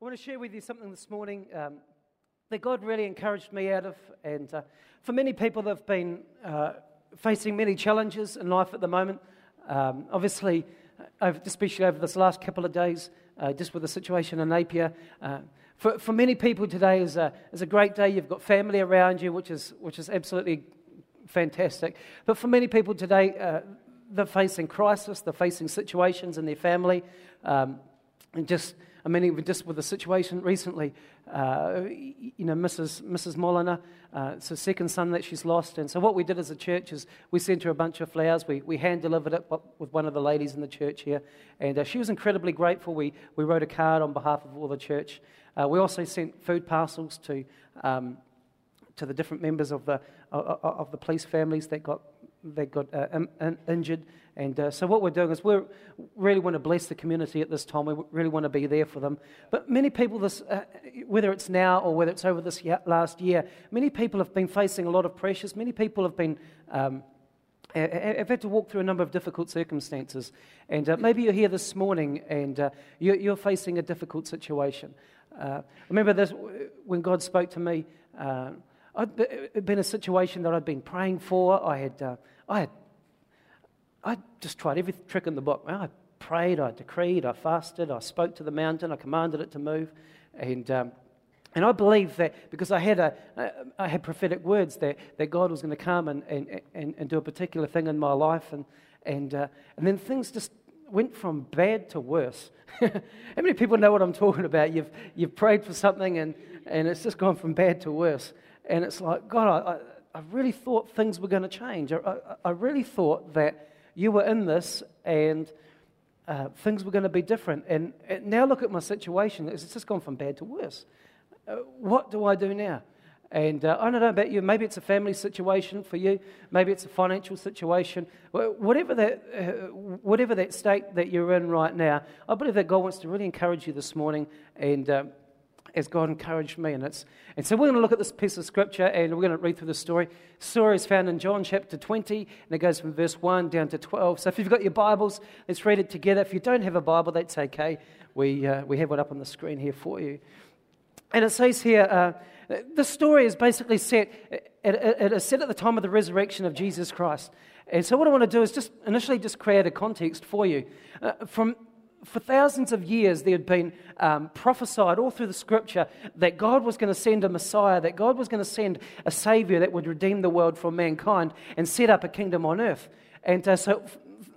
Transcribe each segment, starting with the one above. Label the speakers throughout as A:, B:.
A: I want to share with you something this morning um, that God really encouraged me out of. And uh, for many people that have been uh, facing many challenges in life at the moment, um, obviously, uh, especially over this last couple of days, uh, just with the situation in Napier. Uh, for, for many people, today is a, is a great day. You've got family around you, which is, which is absolutely fantastic. But for many people today, uh, they're facing crisis, they're facing situations in their family, um, and just I mean, just with the situation recently, uh, you know, Mrs. Mrs. Molenaar, uh, it's her second son that she's lost. And so, what we did as a church is we sent her a bunch of flowers. We, we hand delivered it with one of the ladies in the church here. And uh, she was incredibly grateful. We, we wrote a card on behalf of all the church. Uh, we also sent food parcels to, um, to the different members of the, of, of the police families that got they got uh, in, injured. And uh, so, what we're doing is we really want to bless the community at this time. We really want to be there for them. But many people, this, uh, whether it's now or whether it's over this year, last year, many people have been facing a lot of pressures. Many people have been. Um, have had to walk through a number of difficult circumstances. And uh, maybe you're here this morning and uh, you're, you're, facing a difficult situation. Uh, remember this when God spoke to me. it had been a situation that I'd been praying for. I had, uh, I had, I just tried every trick in the book. I prayed, I decreed, I fasted, I spoke to the mountain, I commanded it to move, and um, and I believe that because I had a, I had prophetic words that, that God was going to come and, and, and, and do a particular thing in my life, and and uh, and then things just went from bad to worse. How many people know what I'm talking about? You've you've prayed for something and and it's just gone from bad to worse. And it's like, God, I, I really thought things were going to change. I, I, I, really thought that you were in this and uh, things were going to be different. And, and, now look at my situation. It's just gone from bad to worse. Uh, what do I do now? And uh, I don't know about you. Maybe it's a family situation for you. Maybe it's a financial situation. Whatever that, uh, whatever that state that you're in right now, I believe that God wants to really encourage you this morning and um, as God encouraged me. And, it's, and so we're going to look at this piece of scripture and we're going to read through the story. The story is found in John chapter 20 and it goes from verse 1 down to 12. So if you've got your Bibles, let's read it together. If you don't have a Bible, that's okay. We, uh, we have one up on the screen here for you. And it says here, uh, the story is basically set, it is set at the time of the resurrection of Jesus Christ. And so what I want to do is just initially just create a context for you. Uh, from for thousands of years, there had been um, prophesied all through the scripture that God was going to send a Messiah, that God was going to send a Savior that would redeem the world from mankind and set up a kingdom on earth. And uh, so,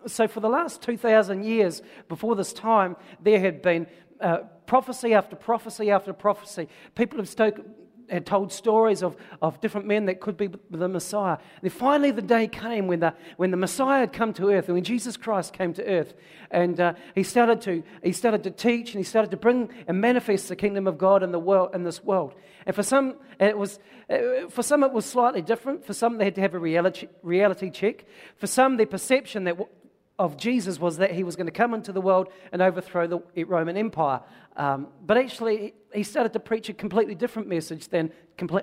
A: so, for the last 2,000 years before this time, there had been uh, prophecy after prophecy after prophecy. People have spoken had told stories of, of different men that could be the Messiah. And finally, the day came when the, when the Messiah had come to earth, and when Jesus Christ came to earth, and uh, he, started to, he started to teach and he started to bring and manifest the kingdom of God in, the world, in this world. And for some, it was, uh, for some, it was slightly different. For some, they had to have a reality, reality check. For some, their perception that of Jesus was that he was going to come into the world and overthrow the Roman Empire. Um, but actually, he started to preach a completely different message than,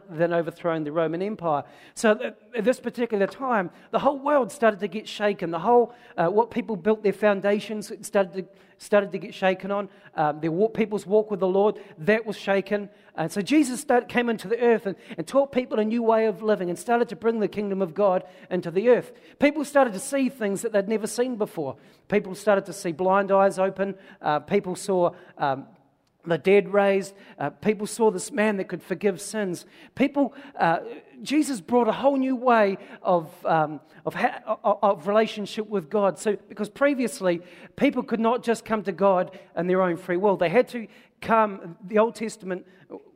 A: than overthrowing the Roman Empire. So at this particular time, the whole world started to get shaken. The whole, uh, what people built their foundations started to, started to get shaken on. Um, their walk, people's walk with the Lord, that was shaken. And so Jesus started, came into the earth and, and taught people a new way of living and started to bring the kingdom of God into the earth. People started to see things that they'd never seen before. People started to see blind eyes open. Uh, people saw um, the dead raised. Uh, people saw this man that could forgive sins. People, uh, Jesus brought a whole new way of, um, of, ha- of, relationship with God. So, because previously, people could not just come to God in their own free will, they had to come. The Old Testament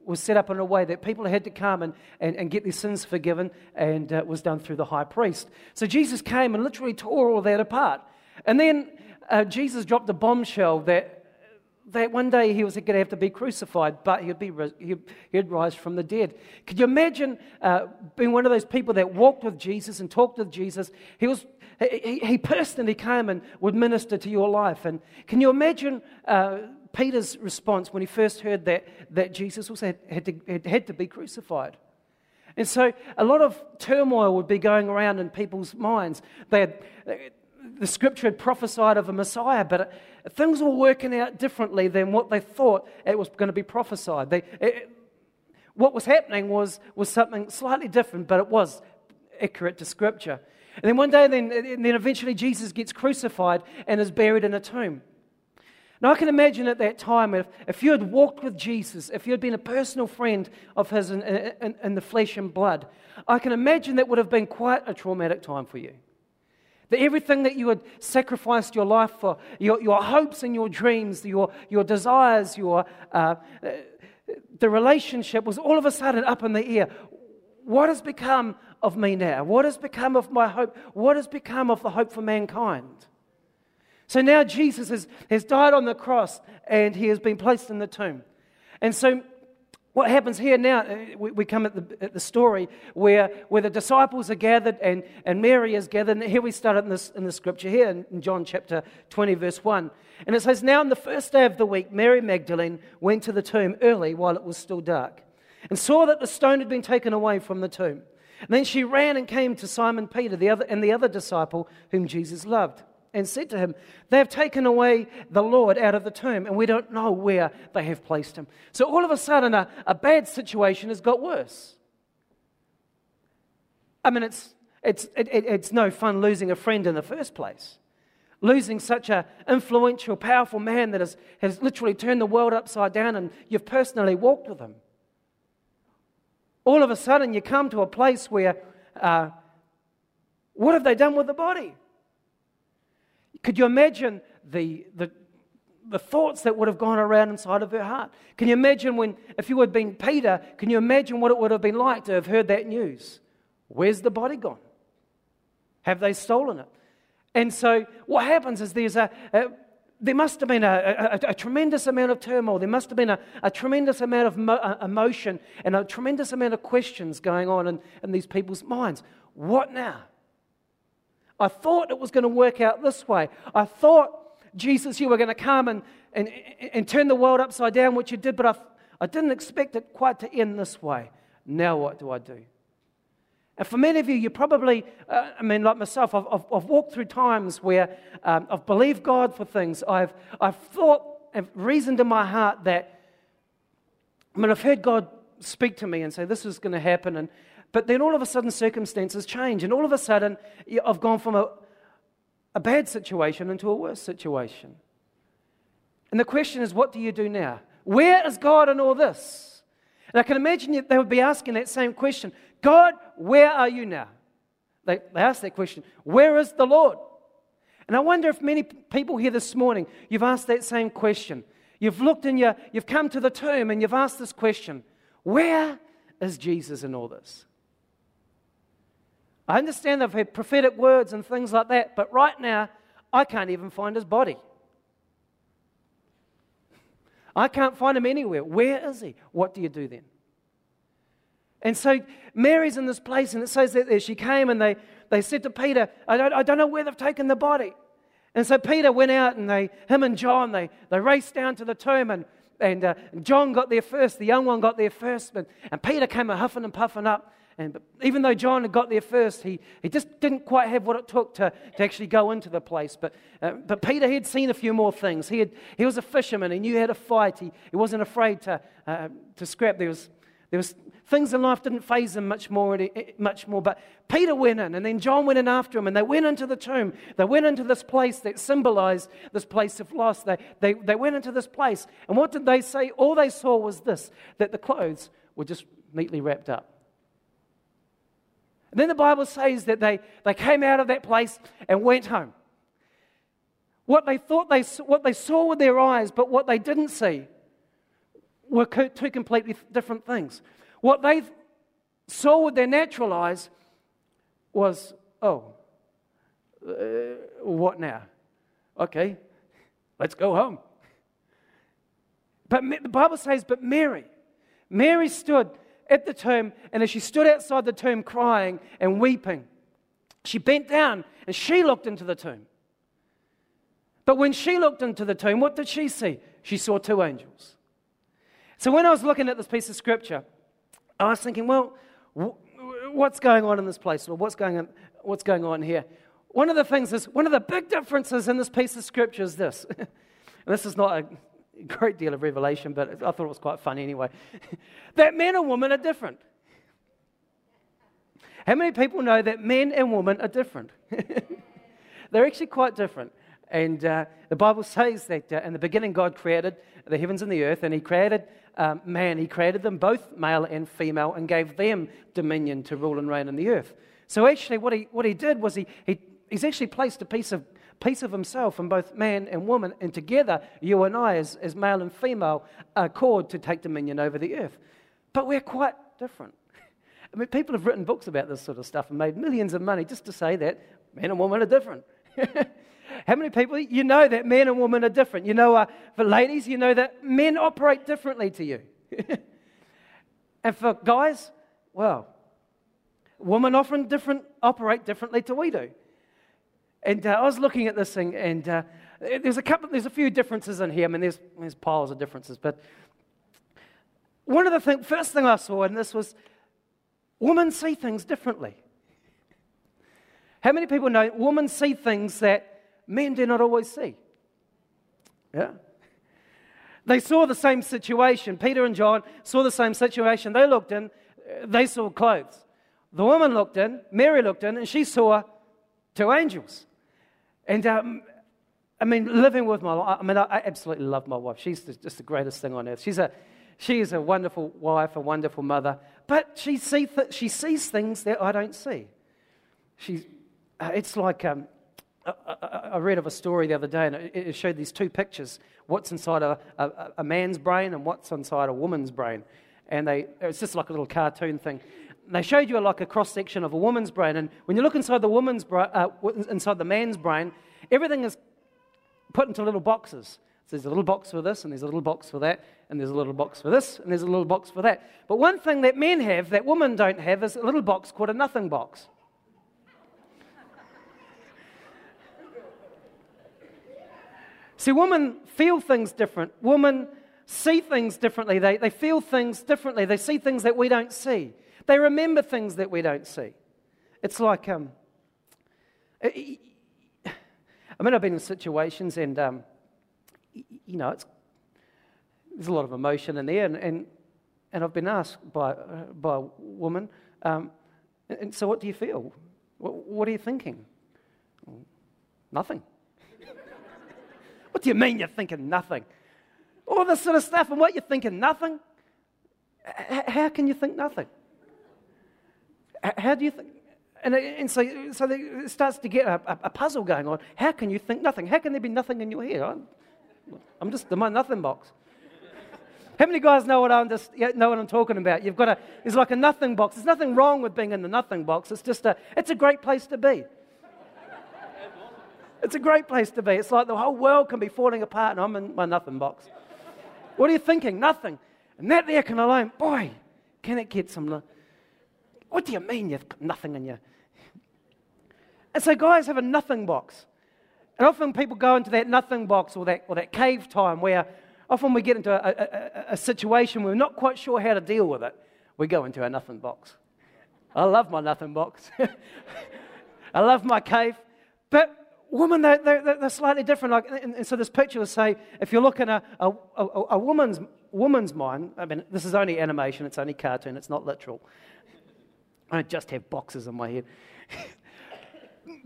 A: was set up in a way that people had to come and, and, and get their sins forgiven, and uh, was done through the high priest. So, Jesus came and literally tore all that apart. And then uh, Jesus dropped a bombshell that that one day he was going to have to be crucified, but he'd, be, he'd rise from the dead. Could you imagine uh, being one of those people that walked with Jesus and talked with Jesus? He, was, he, he personally came and would minister to your life. And can you imagine uh, Peter's response when he first heard that, that Jesus was, had, had, to, had, had to be crucified? And so a lot of turmoil would be going around in people's minds. They had, the scripture had prophesied of a Messiah, but things were working out differently than what they thought it was going to be prophesied. They, it, what was happening was, was something slightly different, but it was accurate to Scripture. And then one day, then, and then eventually Jesus gets crucified and is buried in a tomb. Now, I can imagine at that time, if, if you had walked with Jesus, if you had been a personal friend of his in, in, in the flesh and blood, I can imagine that would have been quite a traumatic time for you. That everything that you had sacrificed your life for, your, your hopes and your dreams, your, your desires, your, uh, the relationship was all of a sudden up in the air. What has become of me now? What has become of my hope? What has become of the hope for mankind? So now Jesus has, has died on the cross and he has been placed in the tomb. And so what happens here now, uh, we, we come at the, at the story where, where the disciples are gathered and, and Mary is gathered. And here we start in, this, in the scripture here in, in John chapter 20, verse 1. And it says, Now on the first day of the week, Mary Magdalene went to the tomb early while it was still dark and saw that the stone had been taken away from the tomb. And then she ran and came to Simon Peter the other, and the other disciple whom Jesus loved and said to him, They have taken away the Lord out of the tomb, and we don't know where they have placed him. So all of a sudden, a, a bad situation has got worse. I mean, it's, it's, it, it, it's no fun losing a friend in the first place. Losing such an influential, powerful man that has, has literally turned the world upside down, and you've personally walked with him. All of a sudden, you come to a place where uh, what have they done with the body? Could you imagine the, the, the thoughts that would have gone around inside of her heart? Can you imagine when, if you had been Peter, can you imagine what it would have been like to have heard that news? Where's the body gone? Have they stolen it? And so what happens is there's a, a there must have been a, a, a, tremendous amount of turmoil. There must have been a, a tremendous amount of mo- emotion and a tremendous amount of questions going on in, in these people's minds. What now? I thought it was going to work out this way. I thought, Jesus, you were going to come and, and, and turn the world upside down, which you did, but I, I didn't expect it quite to end this way. Now, what do I do? And for many of you, you probably, uh, I mean, like myself, I've, I've, I've walked through times where um, I've believed God for things. I've, I've thought, I've reasoned in my heart that, I mean, I've heard God speak to me and say, this is going to happen. And, but then all of a sudden, circumstances change. And all of a sudden, I've gone from a, a bad situation into a worse situation. And the question is, what do you do now? Where is God in all this? And I can imagine they would be asking that same question God, where are you now? They, they ask that question Where is the Lord? And I wonder if many people here this morning, you've asked that same question. You've looked in your, you've come to the tomb and you've asked this question Where is Jesus in all this? I understand they've had prophetic words and things like that, but right now, I can't even find his body. I can't find him anywhere. Where is he? What do you do then? And so Mary's in this place, and it says that there she came and they, they said to Peter, I don't, I don't know where they've taken the body. And so Peter went out and they, him and John, they, they raced down to the tomb and, and uh, John got there first, the young one got there first, and, and Peter came a huffing and puffing up. And even though John had got there first, he, he just didn't quite have what it took to, to actually go into the place. But, uh, but Peter he had seen a few more things. He, had, he was a fisherman. He knew how to fight. He, he wasn't afraid to, uh, to scrap. There was, there was things in life didn't faze him much more, much more. But Peter went in, and then John went in after him, and they went into the tomb. They went into this place that symbolized this place of loss. They, they, they went into this place. And what did they say? All they saw was this that the clothes were just neatly wrapped up. And then the Bible says that they, they came out of that place and went home. What they thought they, what they saw with their eyes, but what they didn't see, were two completely different things. What they saw with their natural eyes was, oh, uh, what now? Okay, let's go home. But the Bible says, but Mary, Mary stood at the tomb, and as she stood outside the tomb crying and weeping, she bent down and she looked into the tomb. But when she looked into the tomb, what did she see? She saw two angels. So when I was looking at this piece of scripture, I was thinking, well, what's going on in this place? Or what's going on, what's going on here? One of the things is, one of the big differences in this piece of scripture is this And this is not a great deal of revelation, but I thought it was quite funny anyway. that men and women are different. How many people know that men and women are different? They're actually quite different. And uh, the Bible says that uh, in the beginning, God created the heavens and the earth, and He created um, man. He created them both male and female and gave them dominion to rule and reign in the earth. So, actually, what He, what he did was he, he, He's actually placed a piece of, piece of Himself in both man and woman, and together, you and I, as, as male and female, are called to take dominion over the earth. But we're quite different. I mean, people have written books about this sort of stuff and made millions of money just to say that men and women are different. How many people, you know that men and women are different? You know, uh, for ladies, you know that men operate differently to you. and for guys, well, women often different, operate differently to we do. And uh, I was looking at this thing, and uh, there's a couple, there's a few differences in here. I mean, there's, there's piles of differences, but one of the thing, first thing I saw in this was women see things differently. How many people know women see things that men do not always see? Yeah. They saw the same situation. Peter and John saw the same situation. They looked in, they saw clothes. The woman looked in, Mary looked in, and she saw two angels. And um, I mean, living with my I mean, I absolutely love my wife. She's just the greatest thing on earth. She's a, she is a wonderful wife, a wonderful mother, but she, see th- she sees things that I don't see. She, uh, it's like um, I, I, read of a story the other day, and it, showed these two pictures what's inside a, a, a, man's brain and what's inside a woman's brain. And they, it's just like a little cartoon thing. They showed you like a cross section of a woman's brain, and when you look inside the woman's bra- uh, inside the man's brain, everything is put into little boxes. So there's a little box for this, and there's a little box for that, and there's a little box for this, and there's a little box for that. But one thing that men have that women don't have is a little box called a nothing box. See, women feel things different. Women see things differently. They, they feel things differently. They see things that we don't see. They remember things that we don't see. It's like, um, I mean, I've been in situations and, um, you know, there's a lot of emotion in there. And, and, and I've been asked by, uh, by a woman, um, and so what do you feel? What, what are you thinking? Nothing. What do you mean you're thinking nothing? All this sort of stuff, and what you're thinking nothing? how can you think nothing? How do you think? And, uh, and so, so it starts to get a, a, puzzle going on. How can you think nothing? How can there be nothing in your head? I'm, I'm just in my nothing box. How many guys know what I'm just know what I'm talking about? You've got a it's like a nothing box. There's nothing wrong with being in the nothing box. It's just a it's a great place to be. It's a great place to be. It's like the whole world can be falling apart and I'm in my nothing box. What are you thinking? Nothing. And that there can alone, boy, can it get some. What do you mean you've got nothing in you? And so guys have a nothing box. And often people go into that nothing box or that, or that cave time where often we get into a, a, a situation where we're not quite sure how to deal with it. We go into our nothing box. I love my nothing box. I love my cave. But women, they're, they're, they're slightly different. Like, and, and, so this picture will say, if you look in a, a, a, a, woman's, woman's mind, I mean, this is only animation, it's only cartoon, it's not literal. I don't just have boxes in my head.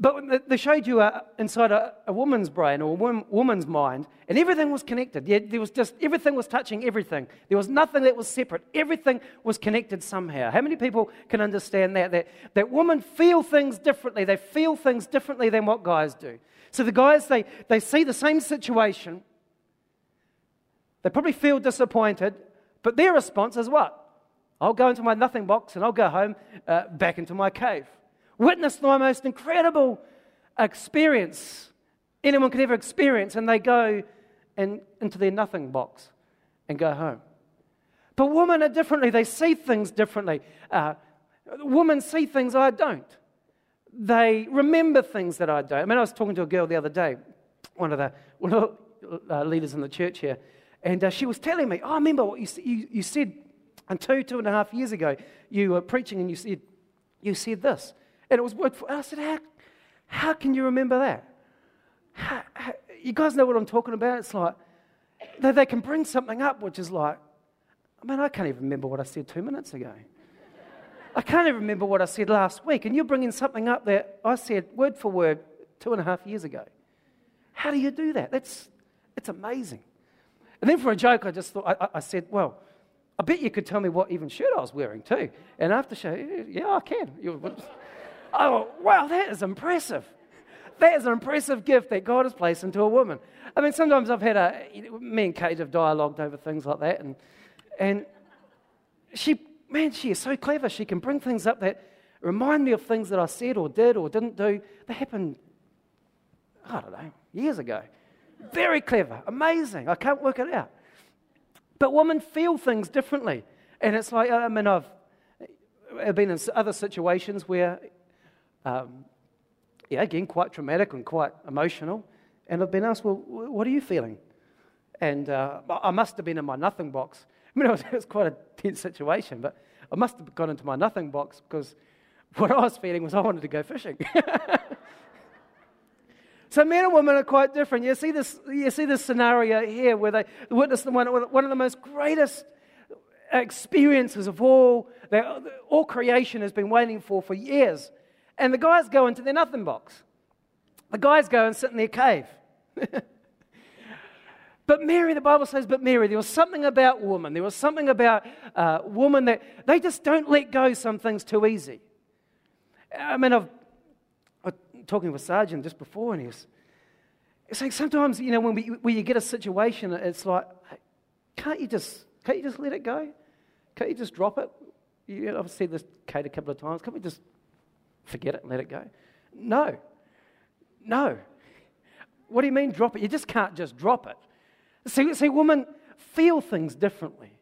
A: But they showed you a, inside a, a, woman's brain or a woman's mind, and everything was connected. There was just everything was touching everything. There was nothing that was separate. Everything was connected somehow. How many people can understand that? That, that women feel things differently. They feel things differently than what guys do. So the guys, they, they see the same situation. They probably feel disappointed, but their response is what? I'll go into my nothing box and I'll go home uh, back into my cave Witness the most incredible experience anyone could ever experience, and they go in, into their nothing box and go home. But women are differently, they see things differently. Uh, women see things I don't. They remember things that I don't. I mean, I was talking to a girl the other day, one of the, one of the uh, leaders in the church here, and uh, she was telling me, oh, I remember what you, you, you said and two, two and a half years ago. You were preaching and you said, you said this. And it was word for, I said, how, how can you remember that? How, how, you guys know what I'm talking about? It's like, they, they can bring something up which is like, I mean, I can't even remember what I said two minutes ago. I can't even remember what I said last week, and you're bringing something up that I said word for word two and a half years ago. How do you do that? That's, it's amazing. And then for a joke, I just thought, I, I said, well, I bet you could tell me what even shirt I was wearing too. And after show, yeah, I can. oh, wow, that is impressive. That is an impressive gift that God has placed into a woman. I mean, sometimes I've had a, me and Kate have dialogued over things like that, and, and she, man, she is so clever. She can bring things up that remind me of things that I said or did or didn't do that happened, I don't know, years ago. Very clever, amazing. I can't work it out. But women feel things differently. And it's like, I mean, I've, I've been in other situations where, um, yeah, again, quite traumatic and quite emotional. And I've been asked, well, what are you feeling? And uh, I must have been in my nothing box. I mean, it was, it was quite a tense situation, but I must have gone into my nothing box because what I was feeling was I wanted to go fishing. So men and women are quite different. You see this, you see this scenario here where they witness one, one of the most greatest experiences of all that all creation has been waiting for for years. And the guys go into their nothing box. The guys go and sit in their cave. but Mary, the Bible says, but Mary, there was something about woman. There was something about uh, woman that they just don't let go some things too easy. I mean, I've talking with Sergeant just before, and he was saying sometimes, you know, when, we, when you get a situation, it's like, can't you just, can't you just let it go? Can't you just drop it? You know, I've said this, Kate, a couple of times. Can't we just forget it and let it go? No. No. What do you mean drop it? You just can't just drop it. See, see women feel things differently.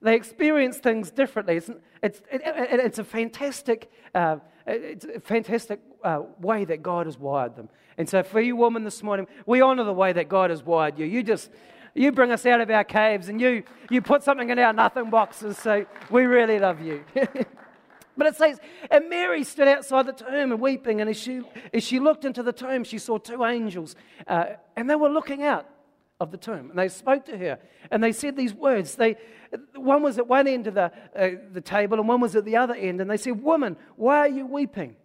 A: They experience things differently. It's, it's, it, it, it's a fantastic, uh, it's a fantastic uh, way that God has wired them. And so, for you women this morning, we honor the way that God has wired you. You just you bring us out of our caves and you you put something in our nothing boxes. So we really love you. but it says, and Mary stood outside the tomb and weeping, and as she as she looked into the tomb, she saw two angels, uh, and they were looking out of the tomb. And they spoke to her and they said these words. They, one was at one end of the, uh, the table and one was at the other end. And they said, Woman, why are you weeping?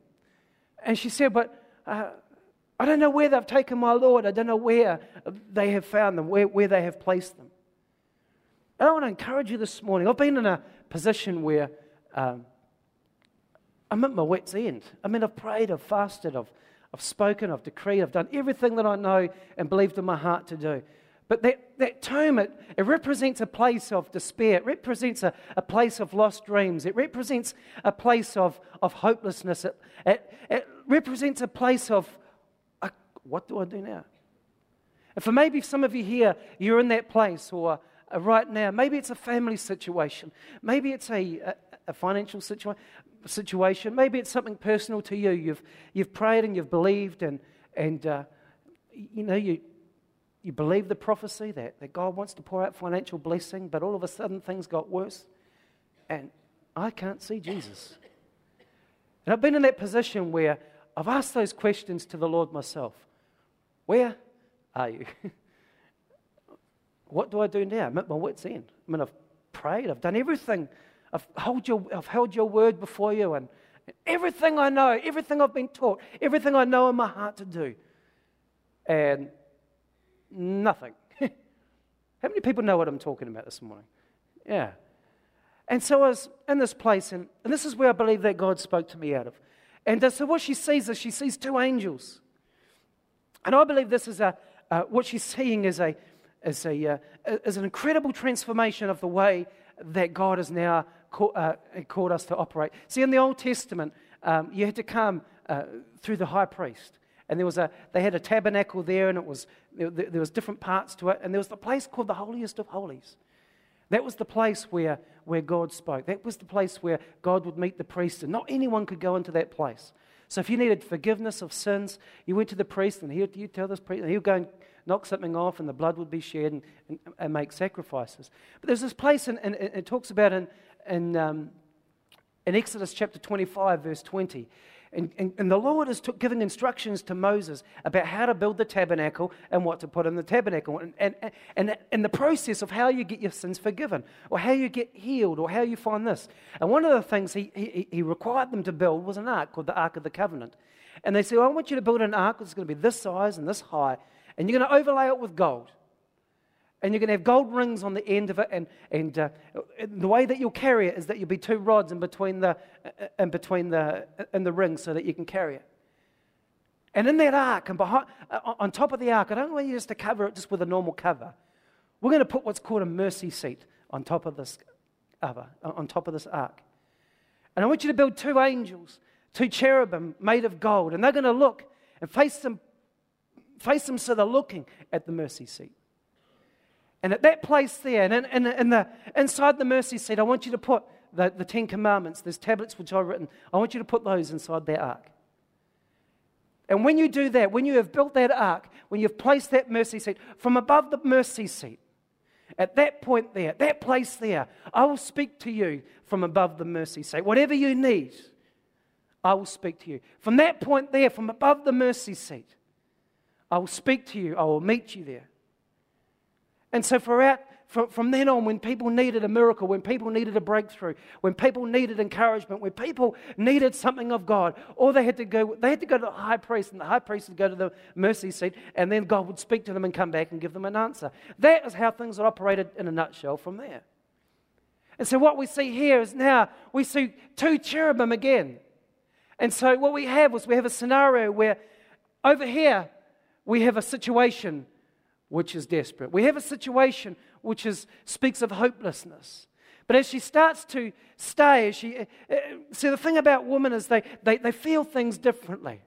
A: And she said, But uh, I don't know where they've taken my Lord. I don't know where they have found them, where, where they have placed them. And I want to encourage you this morning. I've been in a position where um, I'm at my wits' end. I mean, I've prayed, I've fasted, I've, I've spoken, I've decreed, I've done everything that I know and believed in my heart to do. But that, that tomb, it, it represents a place of despair. It represents a, a place of lost dreams. It represents a place of, of hopelessness. It, it, it represents a place of, uh, what do I do now? And for maybe some of you here, you're in that place, or uh, right now, maybe it's a family situation. Maybe it's a, a, a financial situa- situation. Maybe it's something personal to you. You've, you've prayed and you've believed, and, and uh, you know, you, you believe the prophecy that, that God wants to pour out financial blessing, but all of a sudden things got worse. And I can't see Jesus. And I've been in that position where I've asked those questions to the Lord myself Where are you? what do I do now? I'm at my wits' end. I mean, I've prayed, I've done everything. I've held your, I've held your word before you, and everything I know, everything I've been taught, everything I know in my heart to do. And Nothing. How many people know what I'm talking about this morning? Yeah. And so I was in this place, and, and this is where I believe that God spoke to me out of. And uh, so what she sees is she sees two angels. And I believe this is a, uh, what she's seeing is, a, is, a, uh, is an incredible transformation of the way that God has now call, uh, called us to operate. See, in the Old Testament, um, you had to come uh, through the high priest. And there was a, they had a tabernacle there, and it was, there, was different parts to it. And there was the place called the holiest of holies. That was the place where, where God spoke. That was the place where God would meet the priest, and not anyone could go into that place. So if you needed forgiveness of sins, you went to the priest, and he would, you tell this priest, and he would go and knock something off, and the blood would be shed and, and, and make sacrifices. But there's this place, and, and it talks about in, in, um, in Exodus chapter 25, verse 20. And, and, and, the Lord is giving instructions to Moses about how to build the tabernacle and what to put in the tabernacle. And, and, and, and the process of how you get your sins forgiven, or how you get healed, or how you find this. And one of the things he, he, he required them to build was an ark called the Ark of the Covenant. And they said, well, I want you to build an ark that's going to be this size and this high, and you're going to overlay it with gold. And you're going to have gold rings on the end of it. And, and uh, the way that you'll carry it is that you'll be two rods in between the, uh, in between the, in the rings so that you can carry it. And in that ark, and behind, uh, on top of the ark, I don't want you just to cover it just with a normal cover. We're going to put what's called a mercy seat on top of this cover, on top of this ark. And I want you to build two angels, two cherubim made of gold. And they're going to look and face them, face them so they're looking at the mercy seat. And at that place there, and in, in, the, inside the mercy seat, I want you to put the, the Ten Commandments, there's tablets which I've written. I want you to put those inside that ark. And when you do that, when you have built that ark, when you've placed that mercy seat, from above the mercy seat, at that point there, that place there, I will speak to you from above the mercy seat. Whatever you need, I will speak to you. From that point there, from above the mercy seat, I will speak to you. I will meet you there. And so, from, from then on, when people needed a miracle, when people needed a breakthrough, when people needed encouragement, when people needed something of God, all they had to go, they had to go to the high priest, and the high priest would go to the mercy seat, and then God would speak to them and come back and give them an answer. That is how things are operated in a nutshell from there. And so, what we see here is now we see two cherubim again. And so, what we have was we have a scenario where over here we have a situation which is desperate. We have a situation which is, speaks of hopelessness. But as she starts to stay, she, uh, uh, see, the thing about women is they, they, they feel things differently.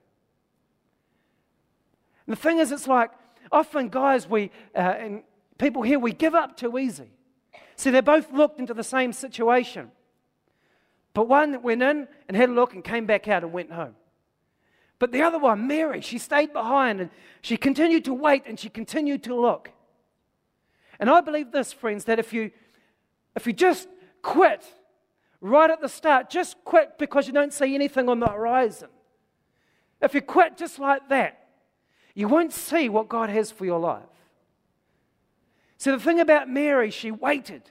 A: And the thing is, it's like often guys, we, uh, and people here, we give up too easy. See, they both looked into the same situation. But one went in and had a look and came back out and went home. But the other one, Mary, she stayed behind and she continued to wait and she continued to look. And I believe this, friends, that if you, if you just quit right at the start, just quit because you don't see anything on the horizon, if you quit just like that, you won't see what God has for your life. So the thing about Mary, she waited.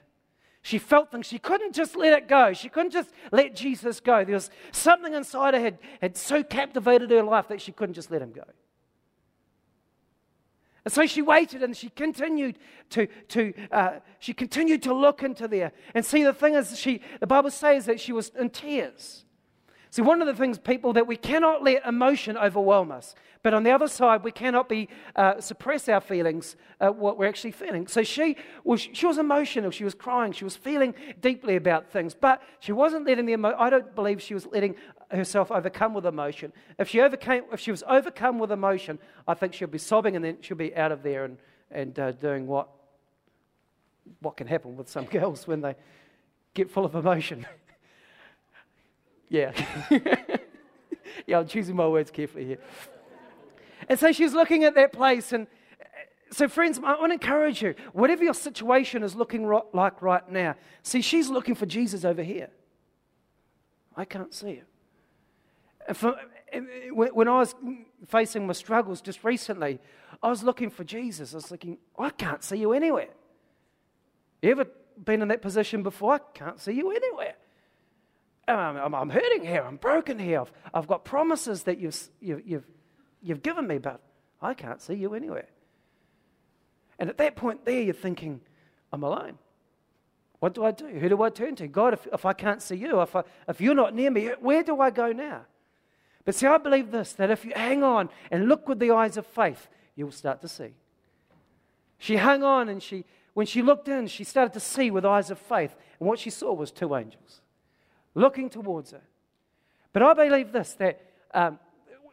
A: She felt things. She couldn't just let it go. She couldn't just let Jesus go. There was something inside her had, had so captivated her life that she couldn't just let him go. And so she waited and she continued to, to uh, she continued to look into there. And see, the thing is, she, the Bible says that she was in tears. See, one of the things, people, that we cannot let emotion overwhelm us. But on the other side, we cannot be, uh, suppress our feelings, uh, what we're actually feeling. So she was, she was emotional. She was crying. She was feeling deeply about things. But she wasn't letting the emotion, I don't believe she was letting herself overcome with emotion. If she, overcame, if she was overcome with emotion, I think she'll be sobbing and then she'll be out of there and, and uh, doing what, what can happen with some girls when they get full of emotion. Yeah. yeah, I'm choosing my words carefully here. And so she's looking at that place. And uh, so, friends, I want to encourage you whatever your situation is looking like right now, see, she's looking for Jesus over here. I can't see it. For, when I was facing my struggles just recently, I was looking for Jesus. I was thinking, I can't see you anywhere. You ever been in that position before? I can't see you anywhere. Um, I'm, I'm hurting here. I'm broken here. I've, I've got promises that you've, you've, you've, you've given me, but I can't see you anywhere. And at that point, there, you're thinking, I'm alone. What do I do? Who do I turn to? God, if, if I can't see you, if, I, if you're not near me, where do I go now? But see, I believe this that if you hang on and look with the eyes of faith, you'll start to see. She hung on and she, when she looked in, she started to see with eyes of faith. And what she saw was two angels looking towards her. But I believe this that, um,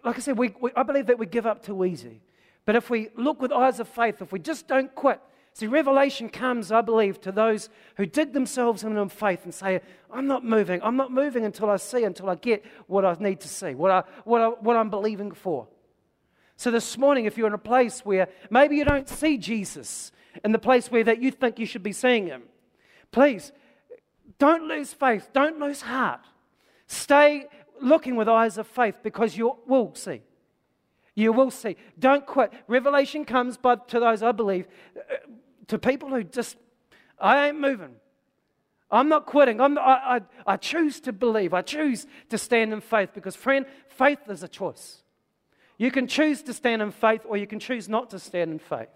A: like I said, we, we, I believe that we give up too easy. But if we look with eyes of faith, if we just don't quit, see, revelation comes, I believe, to those who dig themselves in faith and say, I'm not moving. I'm not moving until I see, until I get what I need to see, what, I, what, I, what I'm believing for. So this morning, if you're in a place where maybe you don't see Jesus in the place where that you think you should be seeing him, please don't lose faith. Don't lose heart. Stay, looking with eyes of faith because you will see. You will see. Don't quit. Revelation comes by, to those, I believe, uh, to people who just, I ain't moving. I'm not quitting. I'm, I, I, I choose to believe. I choose to stand in faith because, friend, faith is a choice. You can choose to stand in faith or you can choose not to stand in faith.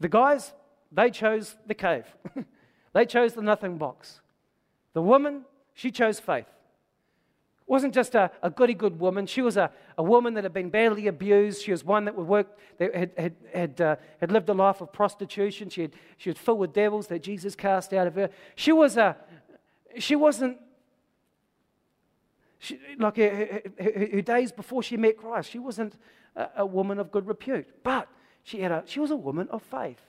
A: The guys, they chose the cave, they chose the nothing box. The woman, she chose faith. Wasn't just a, a goody good woman. She was a, a woman that had been badly abused. She was one that, would work, that had, had, had, uh, had lived a life of prostitution. She, had, she was filled with devils that Jesus cast out of her. She, was a, she wasn't she, like her, her, her, her, days before she met Christ, she wasn't a, a woman of good repute. But she, had a, she was a woman of faith.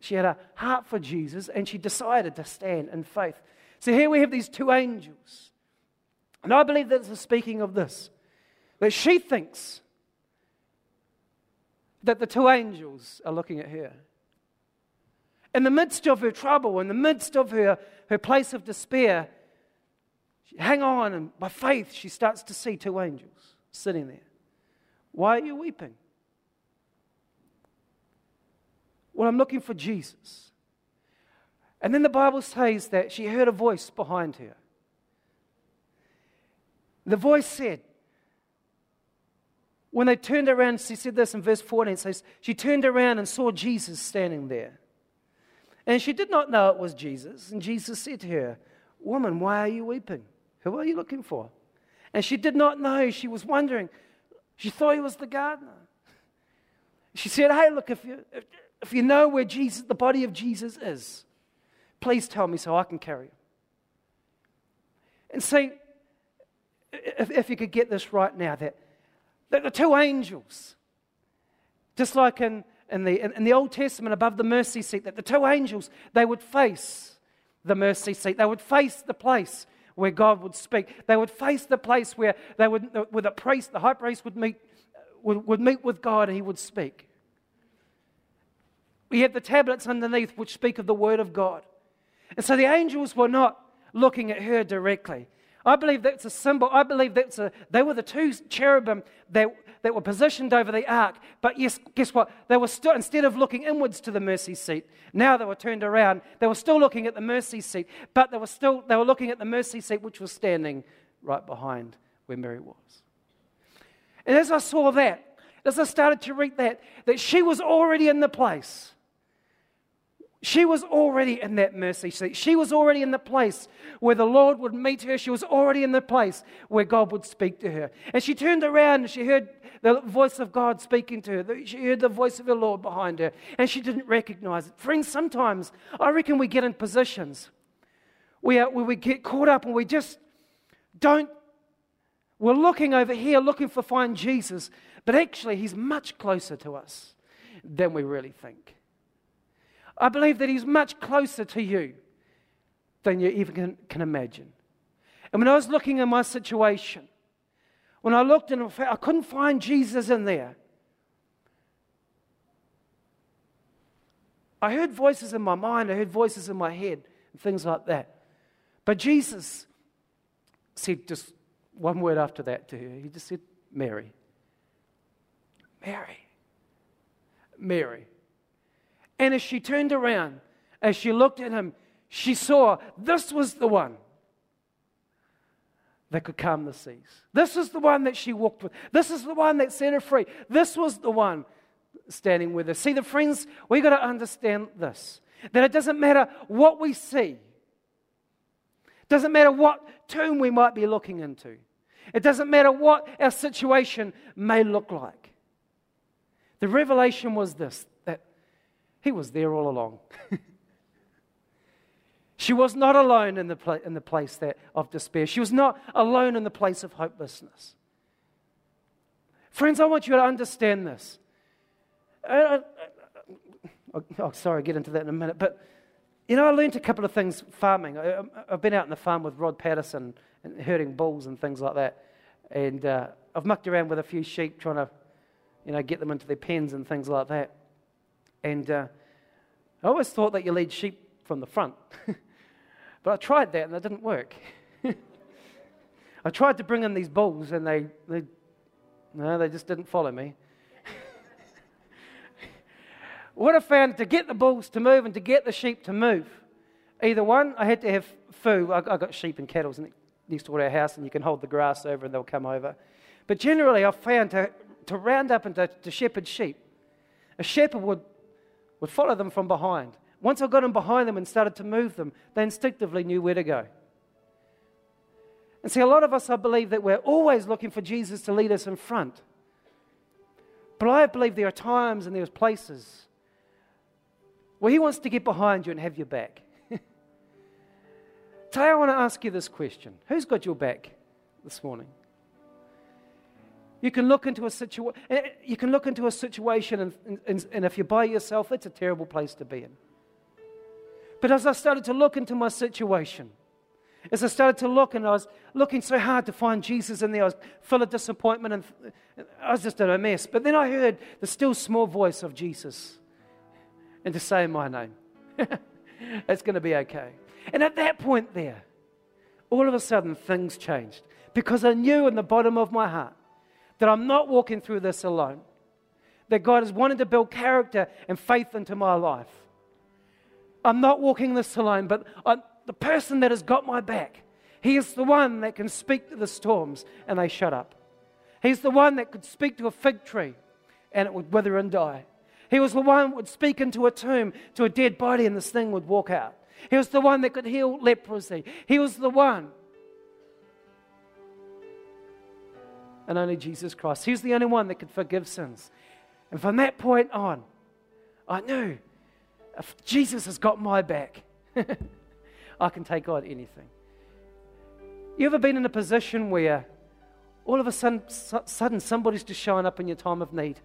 A: She had a heart for Jesus and she decided to stand in faith. So here we have these two angels. And I believe that this is speaking of this that she thinks that the two angels are looking at her. In the midst of her trouble, in the midst of her, her place of despair, hang on, and by faith, she starts to see two angels sitting there. Why are you weeping? Well, I'm looking for Jesus. And then the Bible says that she heard a voice behind her. The voice said, when they turned around, she said this in verse 14, it says, she turned around and saw Jesus standing there. And she did not know it was Jesus. And Jesus said to her, Woman, why are you weeping? Who are you looking for? And she did not know. She was wondering. She thought he was the gardener. She said, Hey, look, if you, if you know where Jesus, the body of Jesus is, please tell me so I can carry him. And see, if, if you could get this right now, that, that the two angels, just like in, in, the, in, in the Old Testament above the mercy seat, that the two angels, they would face the mercy seat. They would face the place where God would speak. They would face the place where, they would, where the priest, the high priest, would meet, would, would meet with God and he would speak. We have the tablets underneath which speak of the Word of God. And so the angels were not looking at her directly. I believe that's a symbol. I believe that's a, they were the two cherubim that, that were positioned over the ark. But yes, guess what? They were still, instead of looking inwards to the mercy seat, now they were turned around. They were still looking at the mercy seat, but they were still, they were looking at the mercy seat which was standing right behind where Mary was. And as I saw that, as I started to read that, that she was already in the place she was already in that mercy seat. She was already in the place where the Lord would meet her. She was already in the place where God would speak to her. And she turned around and she heard the voice of God speaking to her. She heard the voice of the Lord behind her. And she didn't recognize it. Friends, sometimes I reckon we get in positions where, where we get caught up and we just don't. We're looking over here, looking for find Jesus, but actually, he's much closer to us than we really think. I believe that He's much closer to you than you even can, can imagine. And when I was looking at my situation, when I looked and I couldn't find Jesus in there, I heard voices in my mind, I heard voices in my head, and things like that. But Jesus said just one word after that to her. He just said, Mary. Mary. Mary. And as she turned around, as she looked at him, she saw this was the one that could calm the seas. This is the one that she walked with. This is the one that set her free. This was the one standing with her. See, the friends, we got to understand this that it doesn't matter what we see, doesn't matter what tomb we might be looking into, it doesn't matter what our situation may look like. The revelation was this he was there all along. she was not alone in the, in the place that, of despair. She was not alone in the place of hopelessness. Friends, I want you to understand this. Uh, uh, uh, oh, sorry, I'll get into that in a minute. But, you know, I learned a couple of things farming. I, have been out in the farm with Rod Patterson and herding bulls and things like that. And uh, I've mucked around with a few sheep trying to, you know, get them into their pens and things like that. And uh, I always thought that you lead sheep from the front. but I tried that and it didn't work. I tried to bring in these bulls and they, they no, they just didn't follow me. what I found to get the bulls to move and to get the sheep to move, either one, I had to have food. I, I got sheep and cattle next to our house, and you can hold the grass over and they'll come over. But generally, I found to, to round up and to, to shepherd sheep, a shepherd would, would follow them from behind. Once I got them behind them and started to move them, they instinctively knew where to go. And see, a lot of us, I believe that we're always looking for Jesus to lead us in front. But I believe there are times and there's places where He wants to get behind you and have your back. Today, I want to ask you this question Who's got your back this morning? You can look into a situation. Eh, you can look into a situation, and, and, and if you're by yourself, it's a terrible place to be in. But as I started to look into my situation, as I started to look and I was looking so hard to find Jesus in there, I was full of disappointment and I was just in a mess. But then I heard the still small voice of Jesus and to say my name. it's going to be okay. And at that point there, all of a sudden things changed because I knew in the bottom of my heart that I'm not walking through this alone. That God has wanted to build character and faith into my life. I'm not walking this alone, but I'm, the person that has got my back, he is the one that can speak to the storms and they shut up. He's the one that could speak to a fig tree and it would wither and die. He was the one that would speak into a tomb to a dead body and this thing would walk out. He was the one that could heal leprosy. He was the one and only Jesus Christ. He's the only one that could forgive sins. And from that point on, I knew if Jesus has got my back, I can take on anything. You ever been in a position where all of a sudden, sudden somebody's just showing up in your time of need?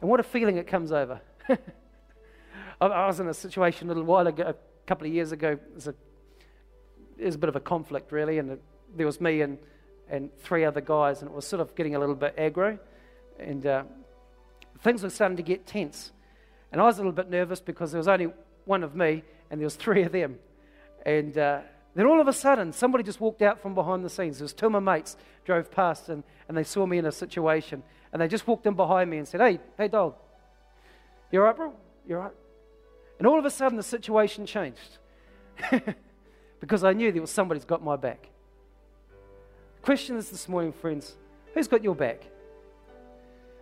A: And what a feeling it comes over. I was in a situation a little while ago, a couple of years ago. It was a, it was a bit of a conflict, really, and it, there was me and and three other guys, and it was sort of getting a little bit aggro, and uh, things were starting to get tense. And I was a little bit nervous because there was only one of me, and there was three of them. And uh, then all of a sudden, somebody just walked out from behind the scenes. There was two of my mates drove past, and, and they saw me in a situation, and they just walked in behind me and said, "Hey, hey, dog, you all right, bro? You all right?" And all of a sudden, the situation changed because I knew there was somebody's got my back. Question is this morning, friends who's got your back?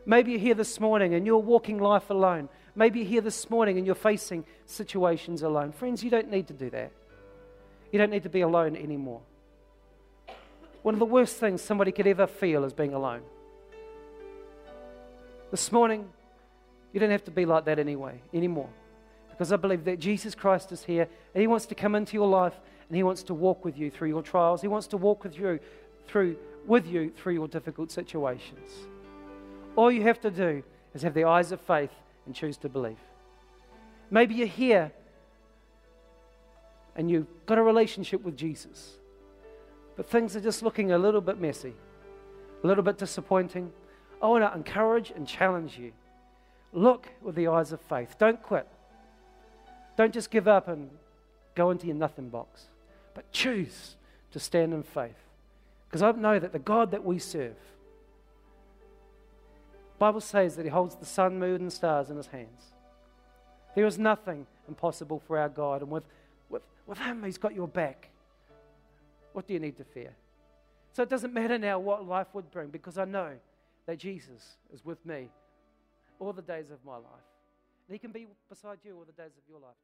A: Maybe you're here this morning and you're walking life alone. Maybe you're here this morning and you're facing situations alone. Friends, you don't need to do that. You don't need to be alone anymore. One of the worst things somebody could ever feel is being alone. This morning, you don't have to be like that anyway, anymore. Because I believe that Jesus Christ is here and He wants to come into your life and He wants to walk with you through your trials. He wants to walk with you through, with you through your difficult situations. All you have to do is have the eyes of faith and choose to believe. Maybe you're here and you've got a relationship with Jesus, but things are just looking a little bit messy, a little bit disappointing. I want to encourage and challenge you. Look with the eyes of faith. Don't quit. Don't just give up and go into your nothing box, but choose to stand in faith. Because I know that the God that we serve, Bible says that he holds the sun, moon, and stars in his hands. There is nothing impossible for our God. And with, with, with him, he's got your back. What do you need to fear? So it doesn't matter now what life would bring because I know that Jesus is with me all the days of my life. And he can be beside you all the days of your life.